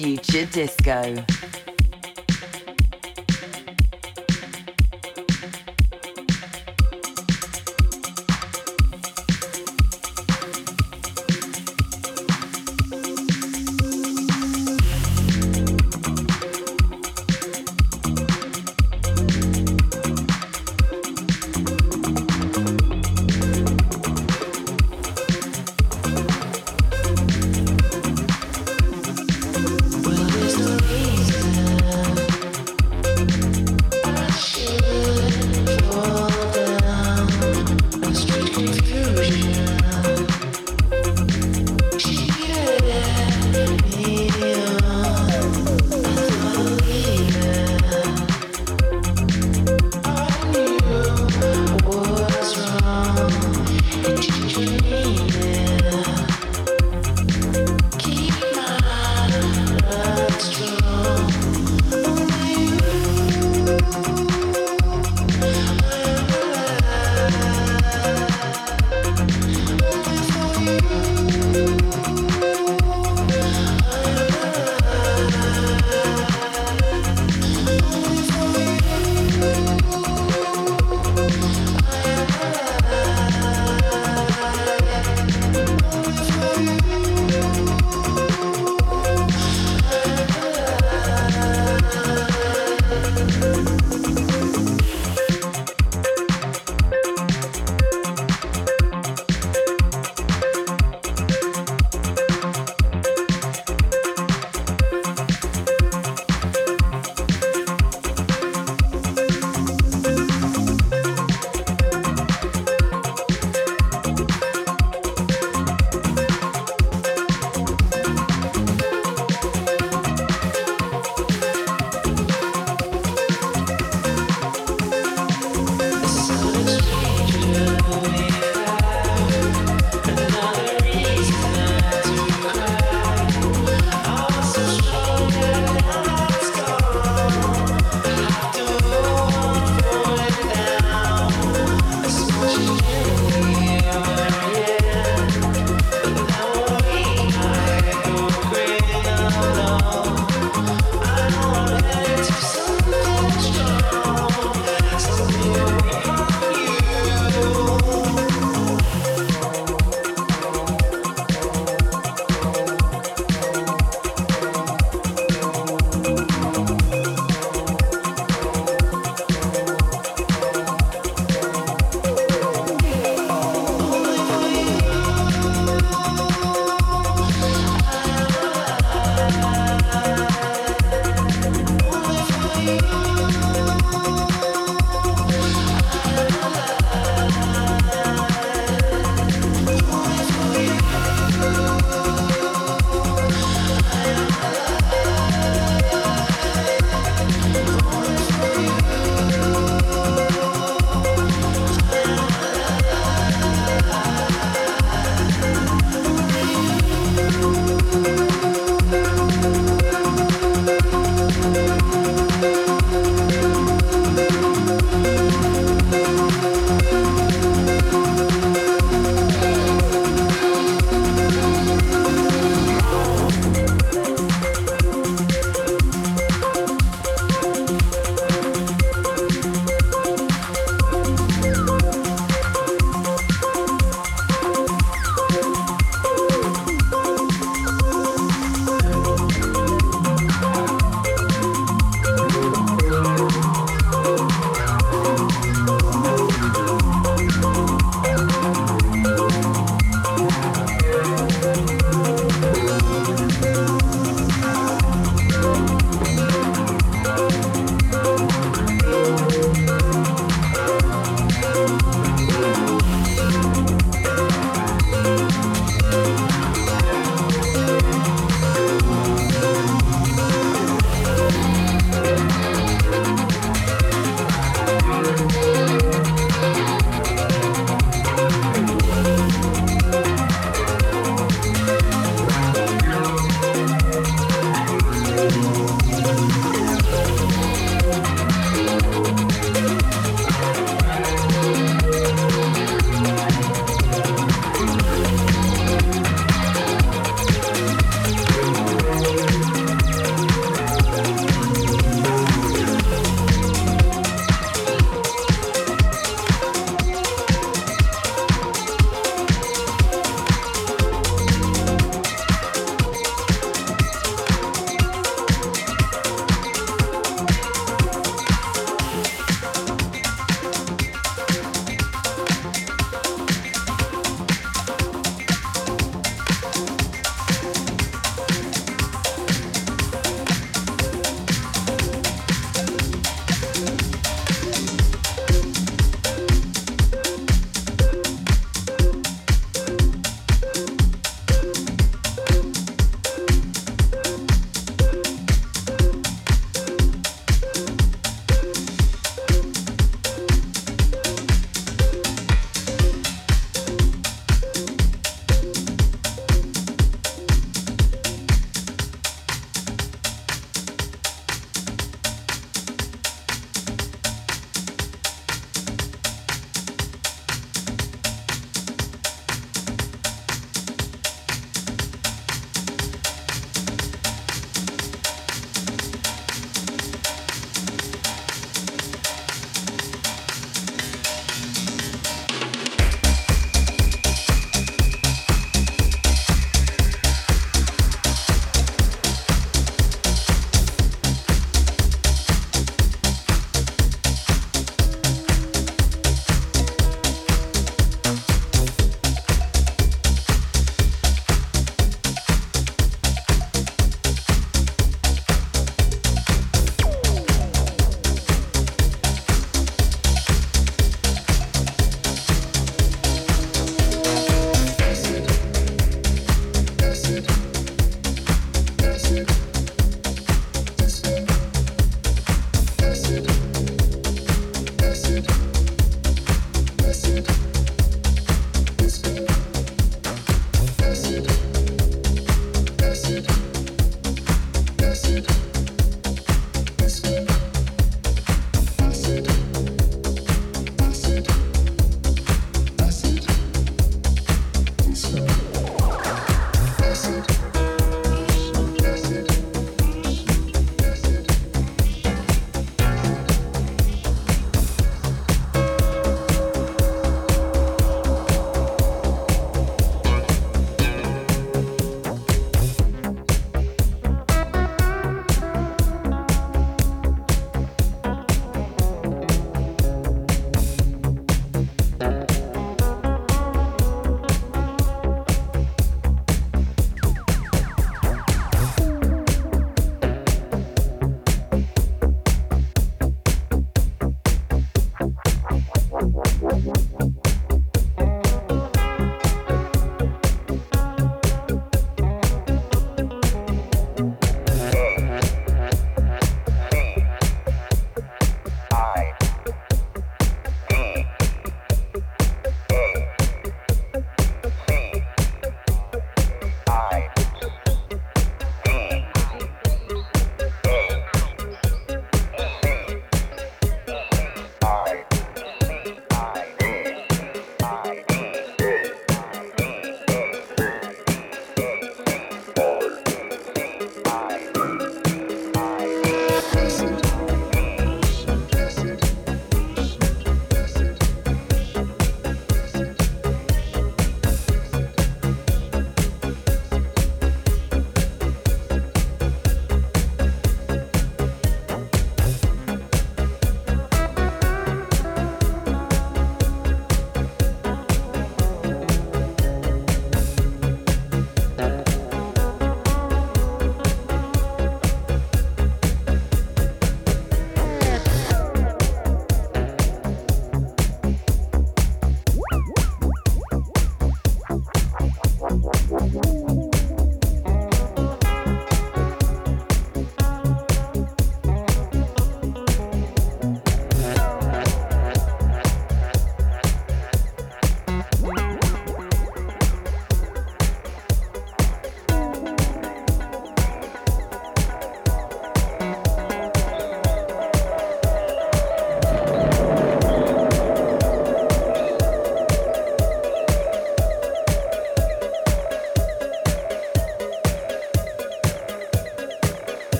Future Disco.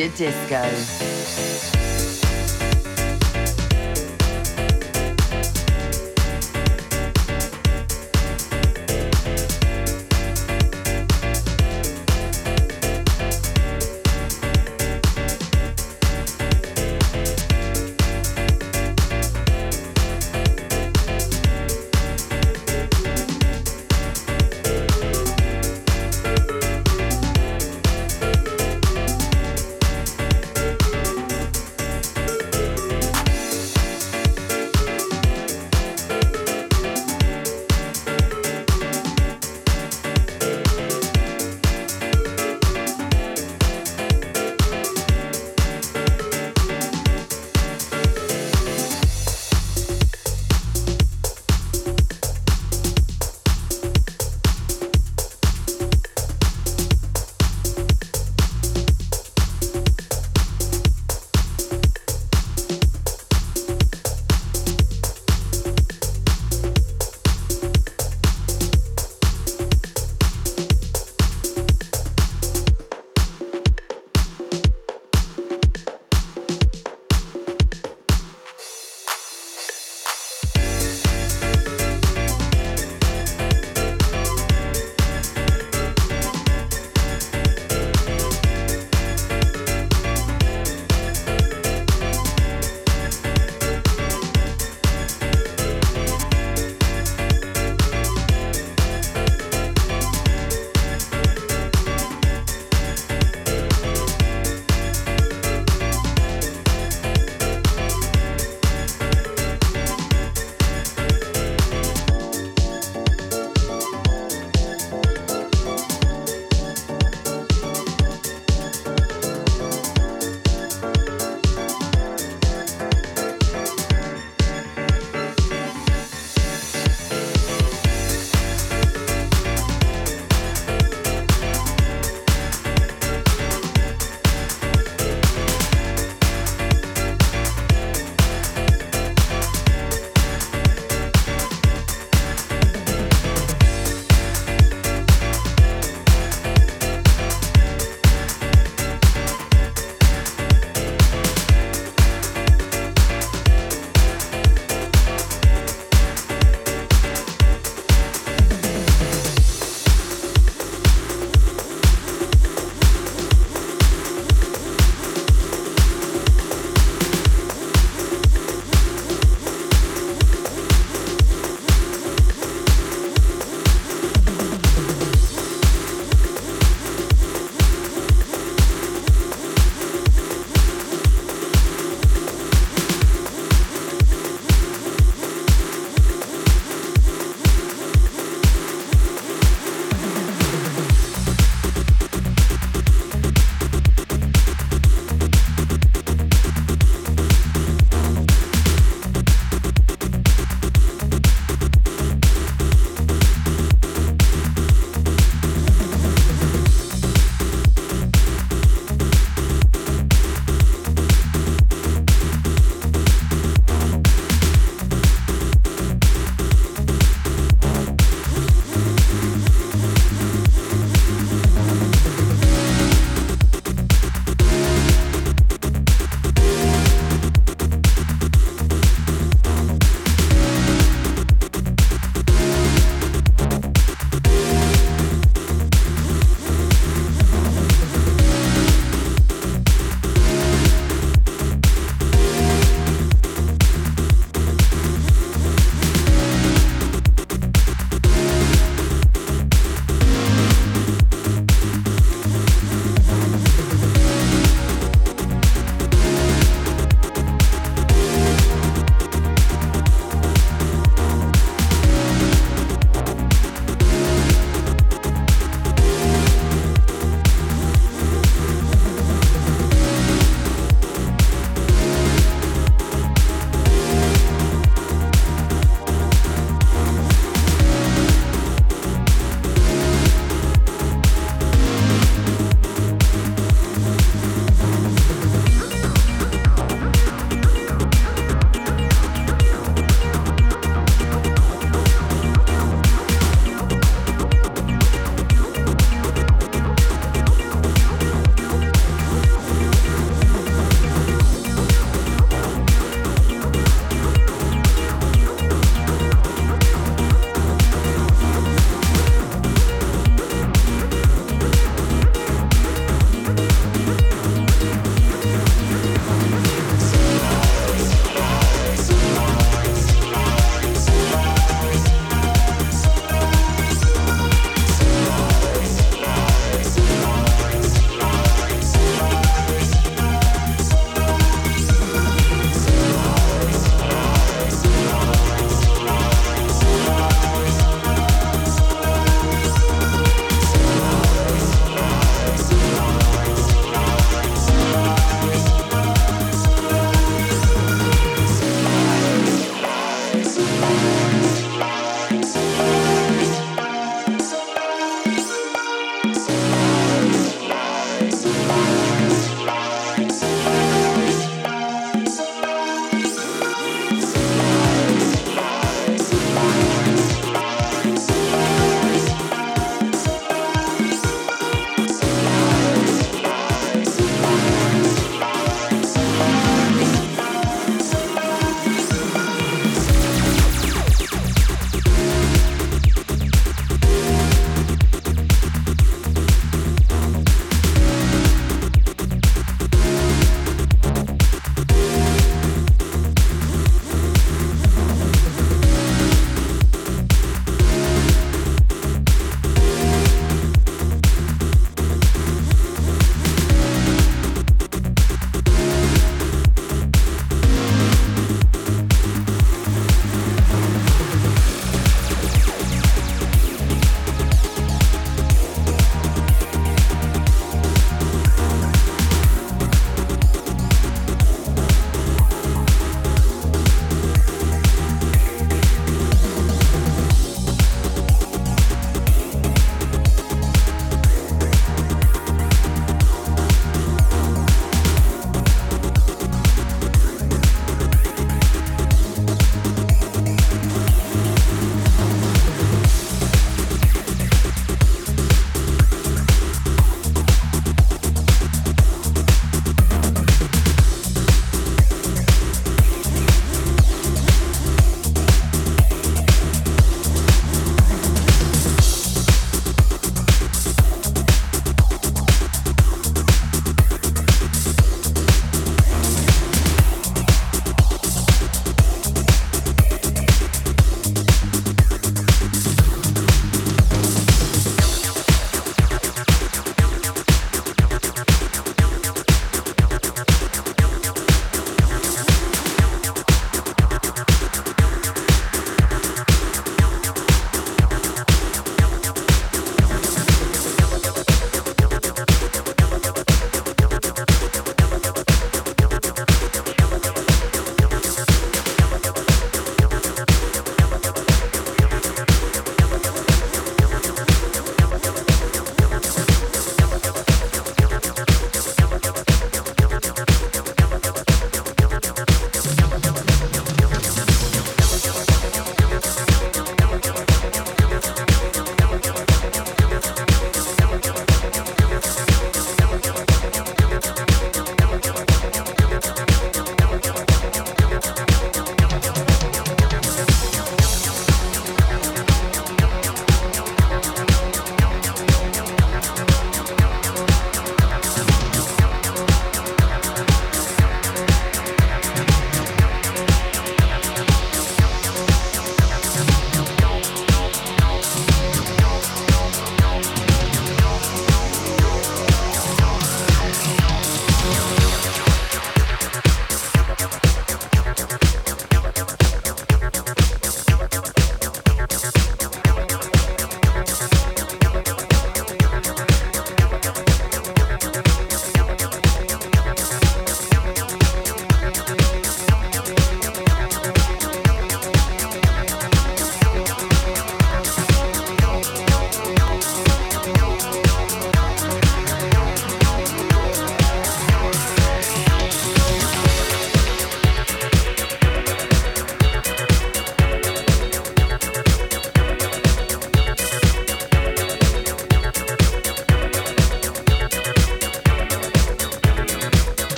Future Disco.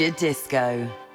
Future Disco.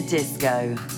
Disco.